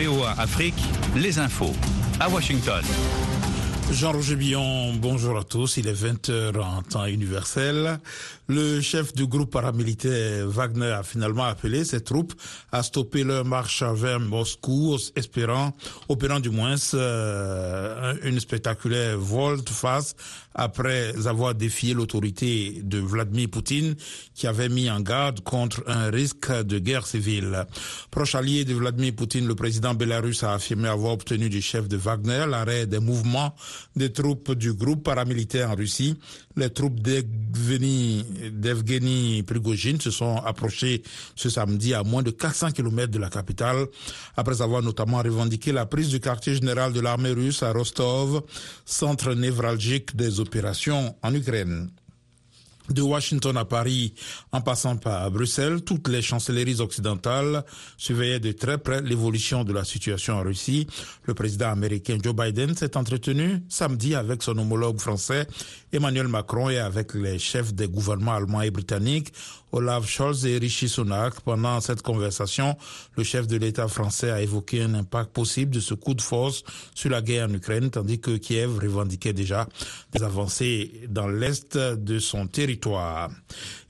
VOA Afrique, les infos. À Washington. Jean-Roger Billon, bonjour à tous. Il est 20h en temps universel. Le chef du groupe paramilitaire Wagner a finalement appelé ses troupes à stopper leur marche vers Moscou, espérant, opérant du moins euh, une spectaculaire volte-face après avoir défié l'autorité de Vladimir Poutine qui avait mis en garde contre un risque de guerre civile. Proche allié de Vladimir Poutine, le président bélarus a affirmé avoir obtenu du chef de Wagner l'arrêt des mouvements des troupes du groupe paramilitaire en Russie. Les troupes d'Evgeny Prigogine se sont approchées ce samedi à moins de 400 km de la capitale, après avoir notamment revendiqué la prise du quartier général de l'armée russe à Rostov, centre névralgique des opérations en Ukraine. De Washington à Paris, en passant par Bruxelles, toutes les chancelleries occidentales surveillaient de très près l'évolution de la situation en Russie. Le président américain Joe Biden s'est entretenu samedi avec son homologue français Emmanuel Macron et avec les chefs des gouvernements allemands et britanniques Olaf Scholz et Rishi Sunak. Pendant cette conversation, le chef de l'État français a évoqué un impact possible de ce coup de force sur la guerre en Ukraine, tandis que Kiev revendiquait déjà des avancées dans l'est de son territoire.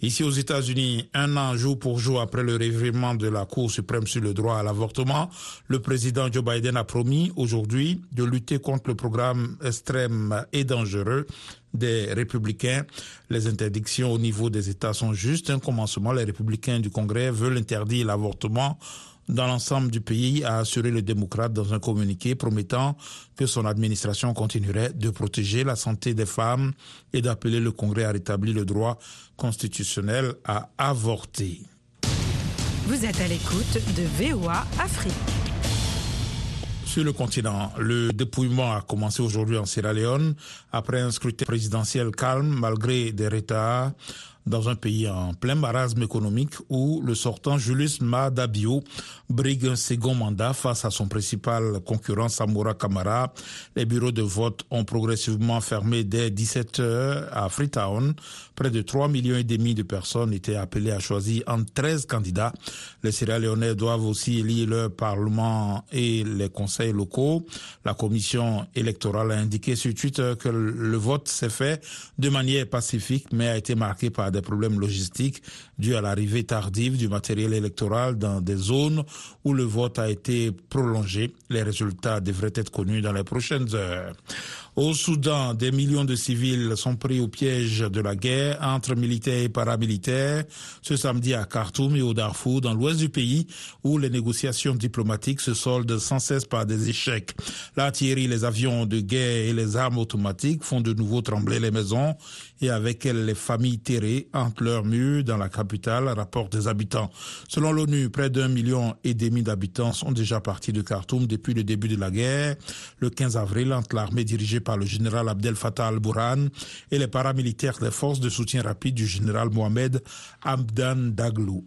Ici aux États-Unis, un an jour pour jour après le revirement de la Cour suprême sur le droit à l'avortement, le président Joe Biden a promis aujourd'hui de lutter contre le programme extrême et dangereux des républicains. Les interdictions au niveau des États sont justes. Un commencement, les républicains du Congrès veulent interdire l'avortement dans l'ensemble du pays, a assuré le démocrate dans un communiqué promettant que son administration continuerait de protéger la santé des femmes et d'appeler le Congrès à rétablir le droit constitutionnel à avorter. Vous êtes à l'écoute de VOA Afrique. Sur le continent, le dépouillement a commencé aujourd'hui en Sierra Leone après un scrutin présidentiel calme malgré des retards dans un pays en plein marasme économique où le sortant Julius Madabio brigue un second mandat face à son principal concurrent Samora Kamara. Les bureaux de vote ont progressivement fermé dès 17 heures à Freetown. Près de 3 millions et demi de personnes étaient appelées à choisir entre 13 candidats. Les Sierra Leonais doivent aussi élire leur parlement et les conseils locaux. La commission électorale a indiqué sur Twitter que le vote s'est fait de manière pacifique mais a été marqué par des problèmes logistiques dus à l'arrivée tardive du matériel électoral dans des zones où le vote a été prolongé. Les résultats devraient être connus dans les prochaines heures. Au Soudan, des millions de civils sont pris au piège de la guerre entre militaires et paramilitaires ce samedi à Khartoum et au Darfour, dans l'ouest du pays, où les négociations diplomatiques se soldent sans cesse par des échecs. L'artillerie, les avions de guerre et les armes automatiques font de nouveau trembler les maisons et avec elles les familles terrées entre leurs murs dans la capitale, rapportent des habitants. Selon l'ONU, près d'un million et demi d'habitants sont déjà partis de Khartoum depuis le début de la guerre. Le 15 avril, entre l'armée dirigée par le général Abdel Fattah al-Burhan et les paramilitaires des forces de soutien rapide du général Mohamed Abdan Daglou.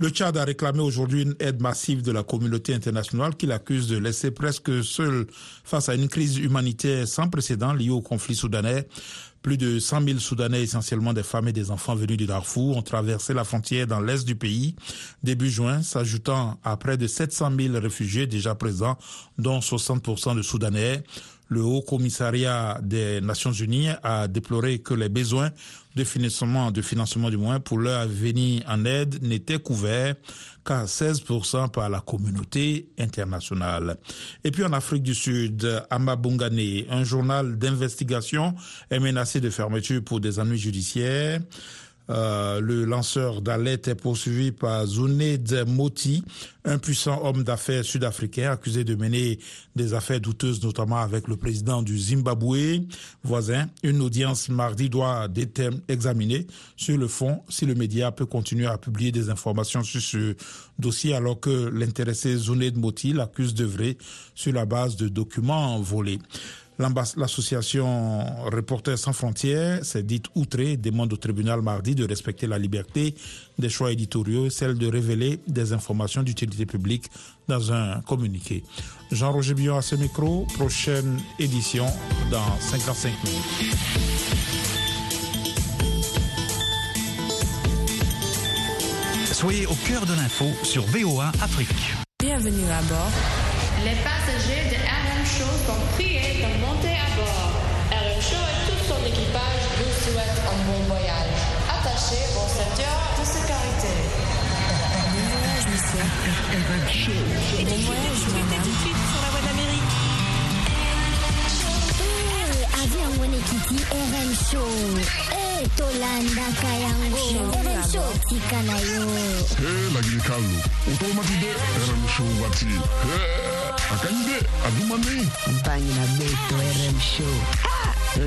Le Tchad a réclamé aujourd'hui une aide massive de la communauté internationale qui l'accuse de laisser presque seul face à une crise humanitaire sans précédent liée au conflit soudanais. Plus de 100 000 Soudanais, essentiellement des femmes et des enfants venus du Darfour, ont traversé la frontière dans l'est du pays début juin, s'ajoutant à près de 700 000 réfugiés déjà présents, dont 60% de Soudanais. Le Haut Commissariat des Nations Unies a déploré que les besoins de financement, de financement du moins pour leur venir en aide n'étaient couverts qu'à 16% par la communauté internationale. Et puis en Afrique du Sud, Amabungane, un journal d'investigation est menacé de fermeture pour des ennuis judiciaires. Euh, le lanceur d'alerte est poursuivi par Zuned Moti, un puissant homme d'affaires sud-africain accusé de mener des affaires douteuses, notamment avec le président du Zimbabwe voisin. Une audience mardi doit examiner sur le fond si le média peut continuer à publier des informations sur ce dossier alors que l'intéressé Zuned Moti l'accuse d'œuvrer sur la base de documents volés. L'association Reporters sans frontières s'est dite outrée, demande au tribunal mardi de respecter la liberté des choix éditoriaux, celle de révéler des informations d'utilité publique dans un communiqué. Jean-Roger Billon à ce micro, prochaine édition dans 55 minutes. Soyez au cœur de l'info sur VOA Afrique. Bienvenue à bord les passagers de RM Show sont priés Skyrock Show. Et bon voyage, madame. tout de suite sur la voie de l'Amérique. avyango nekiti rm show e tolandaka yango rm show tika na yo e lagili kalo otomati de rm show wati akanyi de adumani mpangi na beto rm show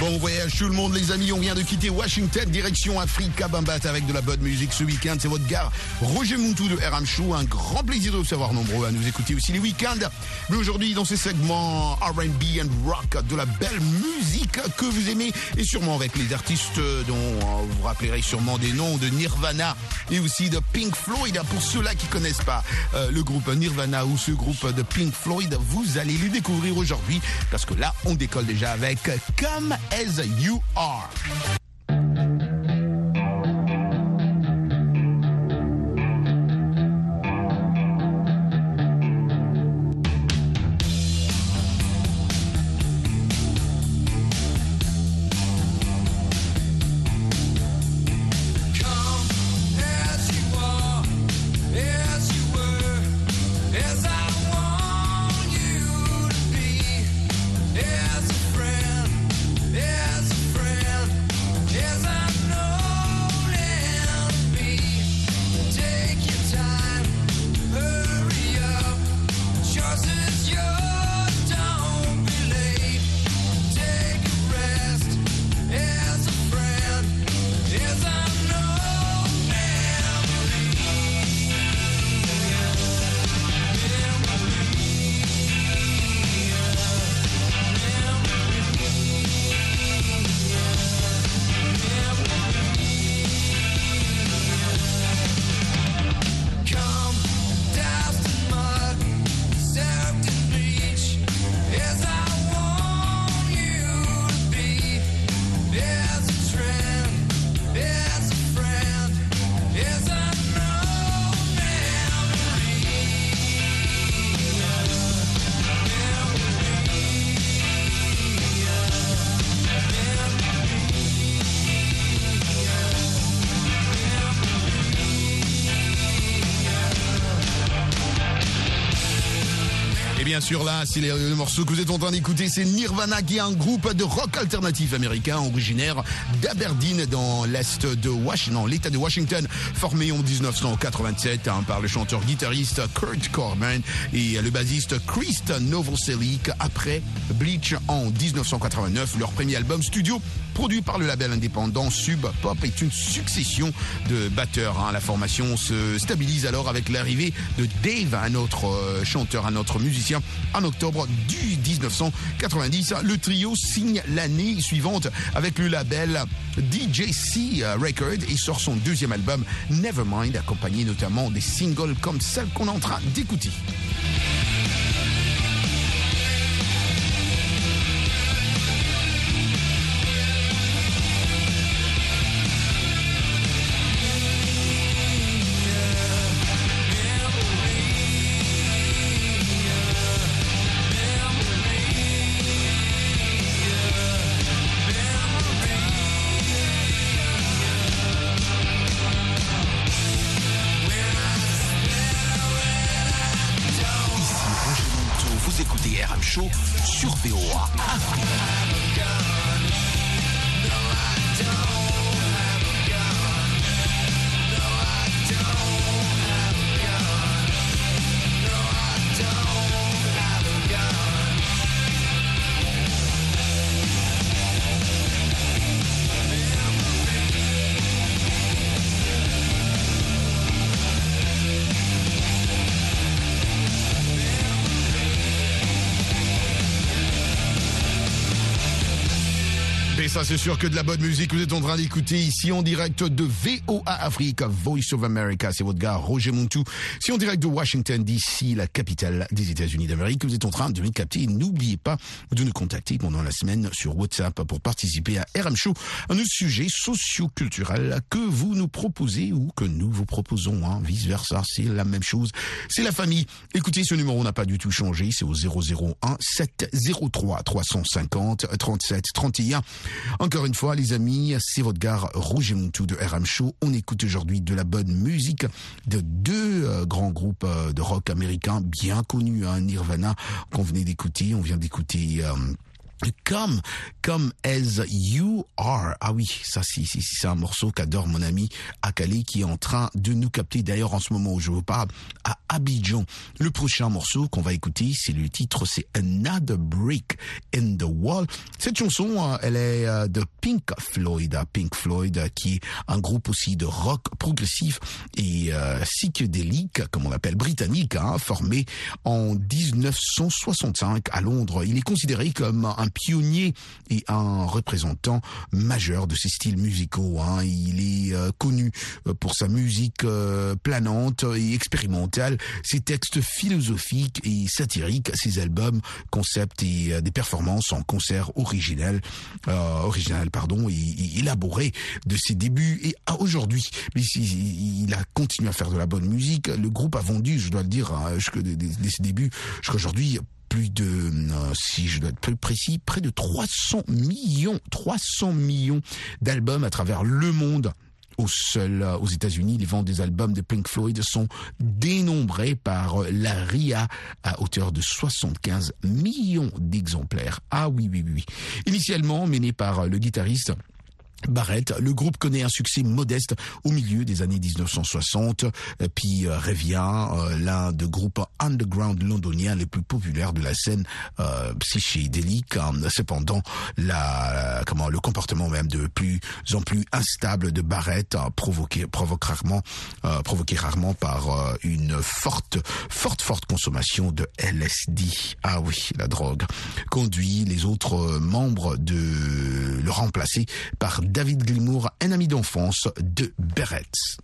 Bon voyage tout le monde les amis, on vient de quitter Washington, direction Africa Bambat avec de la bonne musique ce week-end. C'est votre gars Roger Montou de RM Show. Un grand plaisir de vous savoir nombreux à nous écouter aussi les week-ends. Mais aujourd'hui dans ces segments R&B and rock, de la belle musique que vous aimez et sûrement avec les artistes dont euh, vous vous rappellerez sûrement des noms de Nirvana et aussi de Pink Floyd. Pour ceux-là qui connaissent pas euh, le groupe Nirvana ou ce groupe de Pink Floyd, vous allez le découvrir aujourd'hui parce que là on décolle déjà avec Come As You Are. Sûr là, c'est le, morceau que vous êtes en train d'écouter, c'est Nirvana qui est un groupe de rock alternatif américain originaire d'Aberdeen dans l'est de Washington, l'État de Washington, formé en 1987 hein, par le chanteur-guitariste Kurt Cobain et le bassiste Chris Novoselic après Bleach en 1989, leur premier album studio produit par le label indépendant Sub Pop est une succession de batteurs. hein. La formation se stabilise alors avec l'arrivée de Dave, un autre euh, chanteur, un autre musicien, en octobre du 1990. Le trio signe l'année suivante avec le label DJC Record et sort son deuxième album Nevermind, accompagné notamment des singles comme celle qu'on est en train d'écouter. Vous écoutez RM Show sur VOA. Ça c'est sûr que de la bonne musique vous êtes en train d'écouter ici en direct de VOA Afrique, Voice of America. C'est votre gars Roger Montou. C'est en direct de Washington DC, la capitale des États-Unis d'Amérique. Vous êtes en train de me capter. N'oubliez pas de nous contacter pendant la semaine sur WhatsApp pour participer à RM Show, un sujet socio-culturel que vous nous proposez ou que nous vous proposons. Hein. Vice versa, c'est la même chose. C'est la famille. Écoutez, ce numéro n'a pas du tout changé. C'est au 001 703 350 37 31. Encore une fois, les amis, c'est votre gare Rouge et Montou de RM Show. On écoute aujourd'hui de la bonne musique de deux euh, grands groupes euh, de rock américains bien connus, hein, Nirvana qu'on venait d'écouter. On vient d'écouter euh, Come, come as you are. Ah oui, ça c'est un morceau qu'adore mon ami Akali qui est en train de nous capter d'ailleurs en ce moment où je vous parle à Abidjan. Le prochain morceau qu'on va écouter, c'est le titre, c'est Another Brick in the Wall. Cette chanson, euh, elle est euh, de Pink Floyd, Pink Floyd qui est un groupe aussi de rock progressif et euh, psychédélique, comme on l'appelle britannique, hein, formé en 1965 à Londres. Il est considéré comme un pionnier et un représentant majeur de ces styles musicaux. Hein. Il est euh, connu euh, pour sa musique euh, planante et expérimentale, ses textes philosophiques et satiriques, ses albums, concepts et des performances en concert original, original pardon, et, élaboré de ses débuts et à aujourd'hui. Il a continué à faire de la bonne musique. Le groupe a vendu, je dois le dire, hein, ses débuts, jusqu'à aujourd'hui, plus de, euh, si je dois être plus précis, près de 300 millions, 300 millions d'albums à travers le monde au seul euh, aux États-Unis, les ventes des albums de Pink Floyd sont dénombrées par euh, la RIA à hauteur de 75 millions d'exemplaires. Ah oui, oui, oui. Initialement mené par le guitariste Barrett, le groupe connaît un succès modeste au milieu des années 1960, euh, puis euh, revient euh, l'un des groupes underground londoniens les plus populaires de la scène euh, psychédélique. Cependant, la, comment, le comportement même de plus en plus instable de Barrett, provoqué, provoque rarement, provoqué rarement par une forte, forte, forte consommation de LSD. Ah oui, la drogue conduit les autres membres de le remplacer par David Glimour, un ami d'enfance de Berets.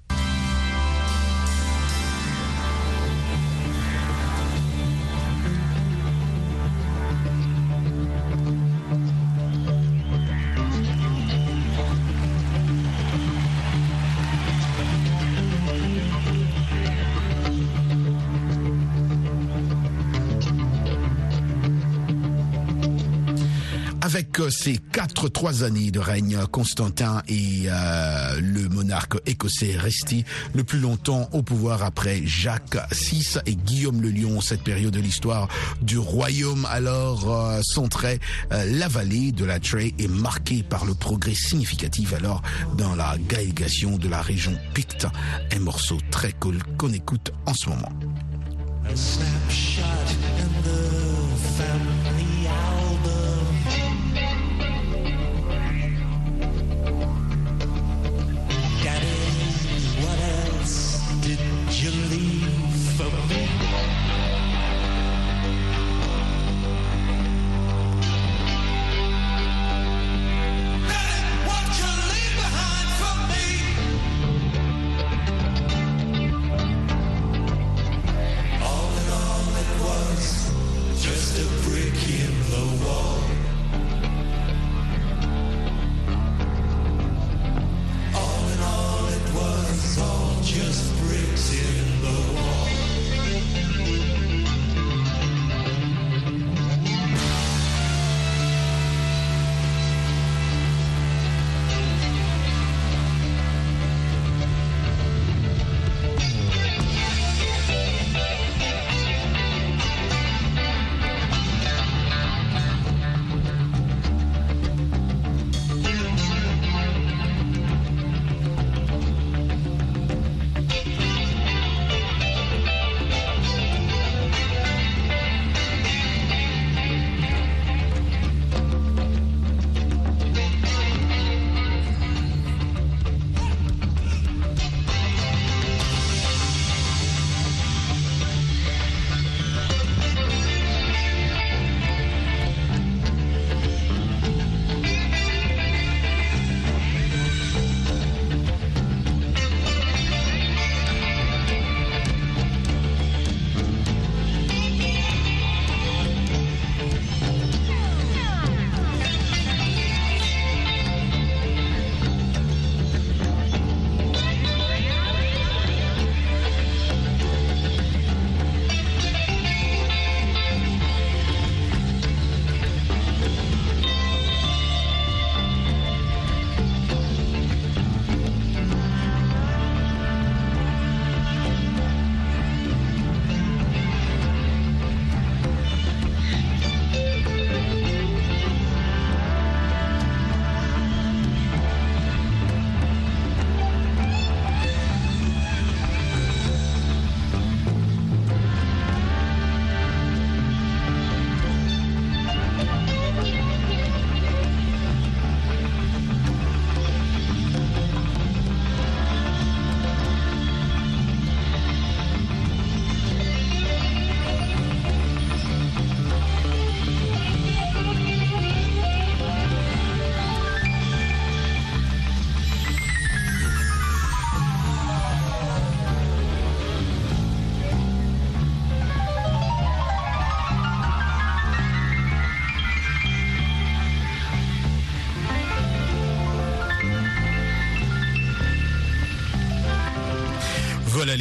Ces quatre trois années de règne, Constantin est euh, le monarque écossais resté le plus longtemps au pouvoir après Jacques VI et Guillaume le Lion. Cette période de l'histoire du royaume alors euh, centré la vallée de la Trey est marquée par le progrès significatif alors dans la gaégation de la région Picte. Un morceau très cool qu'on écoute en ce moment.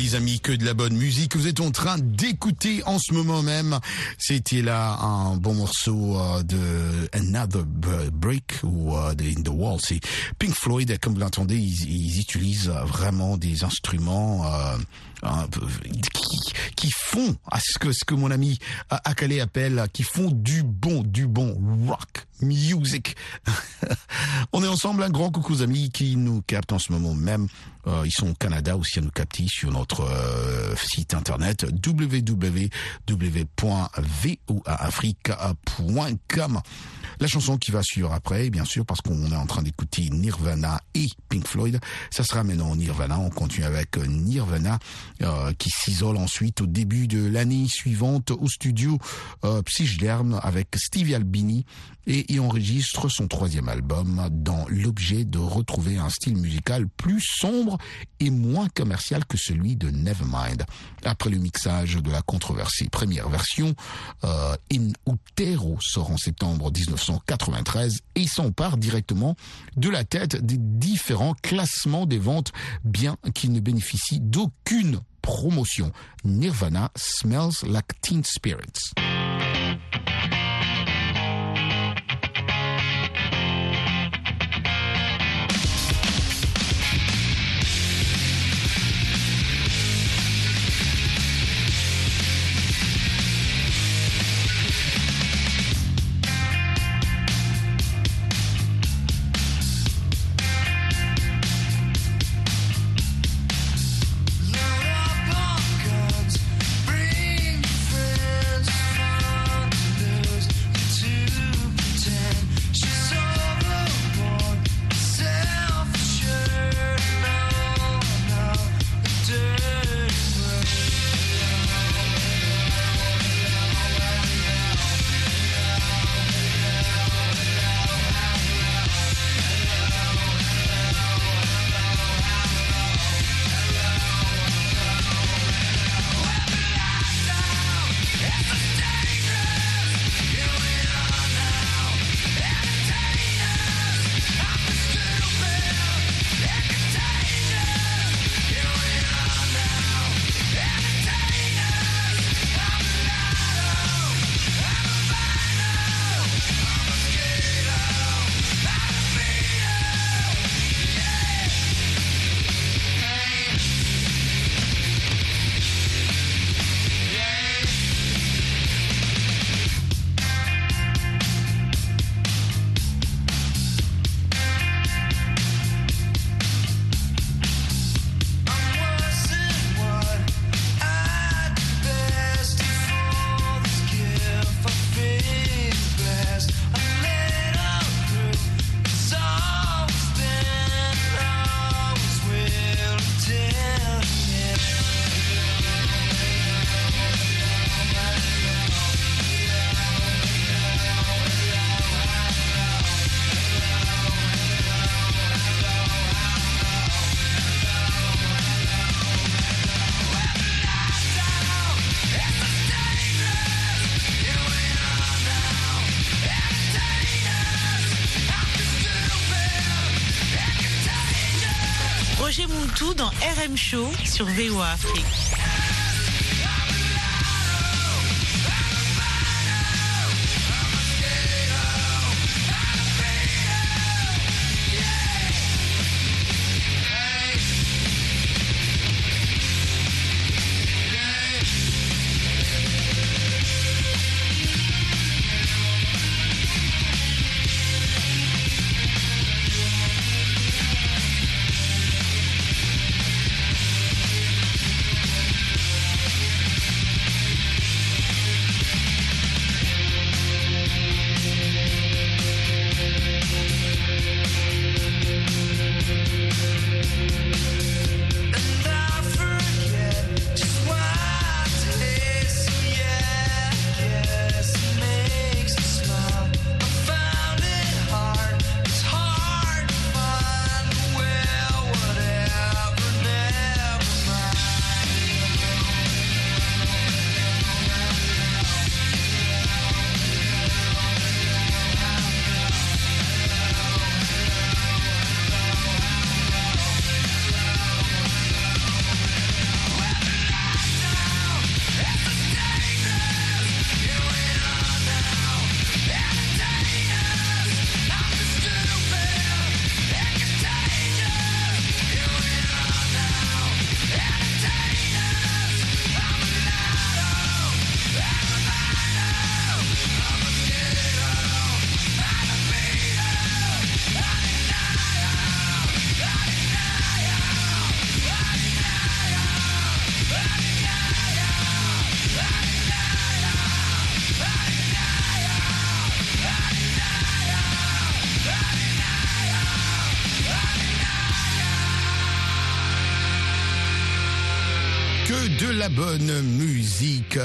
Les amis, que de la bonne musique. Vous êtes en train d'écouter en ce moment même. C'était là un bon morceau euh, de Another Break ou euh, de In the Wall. C'est Pink Floyd. Comme vous l'entendez, ils, utilisent vraiment des instruments. Euh, qui, font à ce que ce que mon ami Akale appelle qui font du bon du bon rock music. On est ensemble un grand coucou amis qui nous captent en ce moment même. Euh, ils sont au Canada aussi à nous capter sur notre euh, site internet www.voaafrica.com. La chanson qui va suivre après, bien sûr, parce qu'on est en train d'écouter Nirvana et Pink Floyd, ça sera maintenant Nirvana. On continue avec Nirvana euh, qui s'isole ensuite au début de l'année suivante au studio euh, Psychderm avec Stevie Albini et il enregistre son troisième album dans l'objet de retrouver un style musical plus sombre et moins commercial que celui de Nevermind. Après le mixage de la controversée première version, euh, In Utero sort en septembre 1993 et s'empare directement de la tête des différents classements des ventes, bien qu'il ne bénéficie d'aucune promotion. Nirvana smells like teen spirits. Sur VOA Afrique.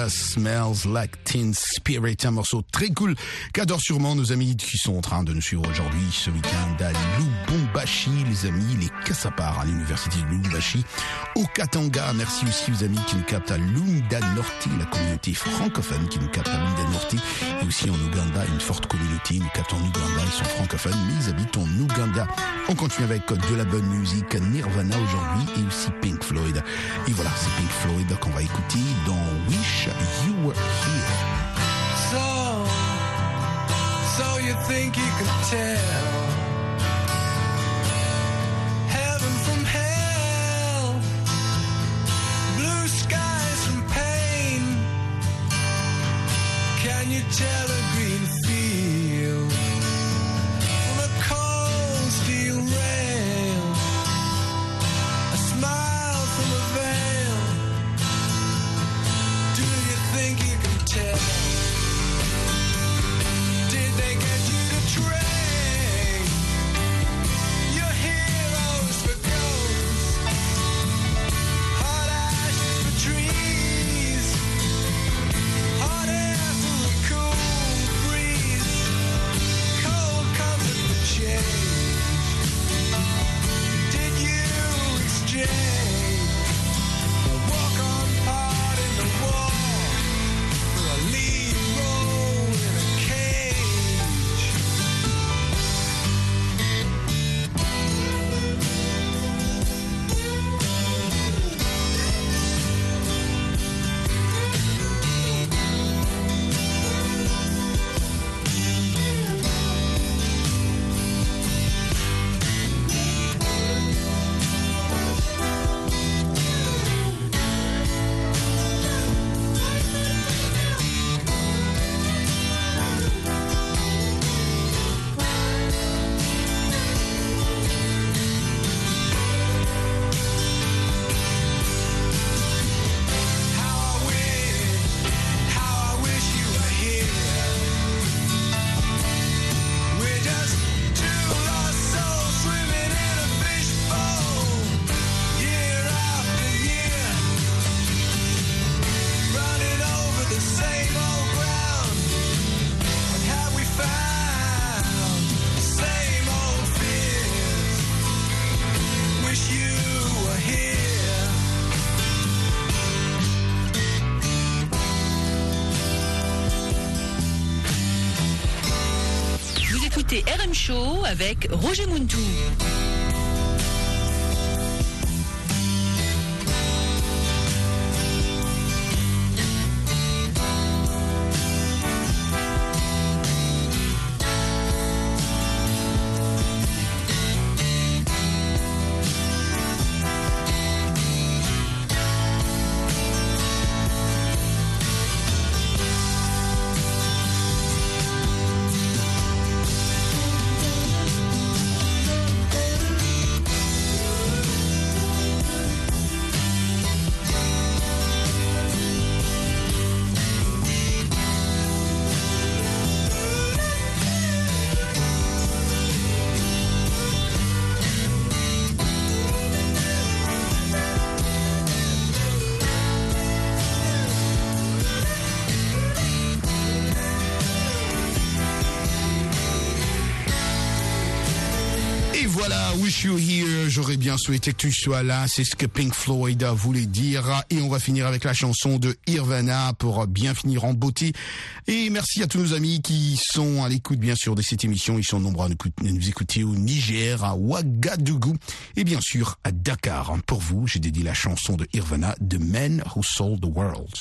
Smells Like Teen Spirit, un morceau très cool qu'adorent sûrement nos amis qui sont en train de nous suivre aujourd'hui ce week-end à Lubumbashi, les amis, les Kassapar à l'université de Lubumbashi, au Katanga. Merci aussi aux amis qui nous captent à Lunda Norte, la communauté francophone qui nous capte à Lunda Norte, et aussi en Ouganda, une forte communauté. Nous captons en Ouganda, ils sont francophones, mais ils habitent en Ouganda. On continue avec de la bonne musique, Nirvana aujourd'hui et aussi Pink Floyd. Et voilà, c'est Pink Floyd qu'on va écouter dans Wish You Were Here. So, so you think you could tell avec Roger Muntou. Voilà, Wish You Here, j'aurais bien souhaité que tu sois là, c'est ce que Pink Floyd voulait dire. Et on va finir avec la chanson de Irvana pour bien finir en beauté. Et merci à tous nos amis qui sont à l'écoute bien sûr de cette émission. Ils sont nombreux à nous écouter- au Niger, à Ouagadougou et bien sûr à Dakar. Pour vous, j'ai dédié la chanson de Irvana, The Man Who Sold the World.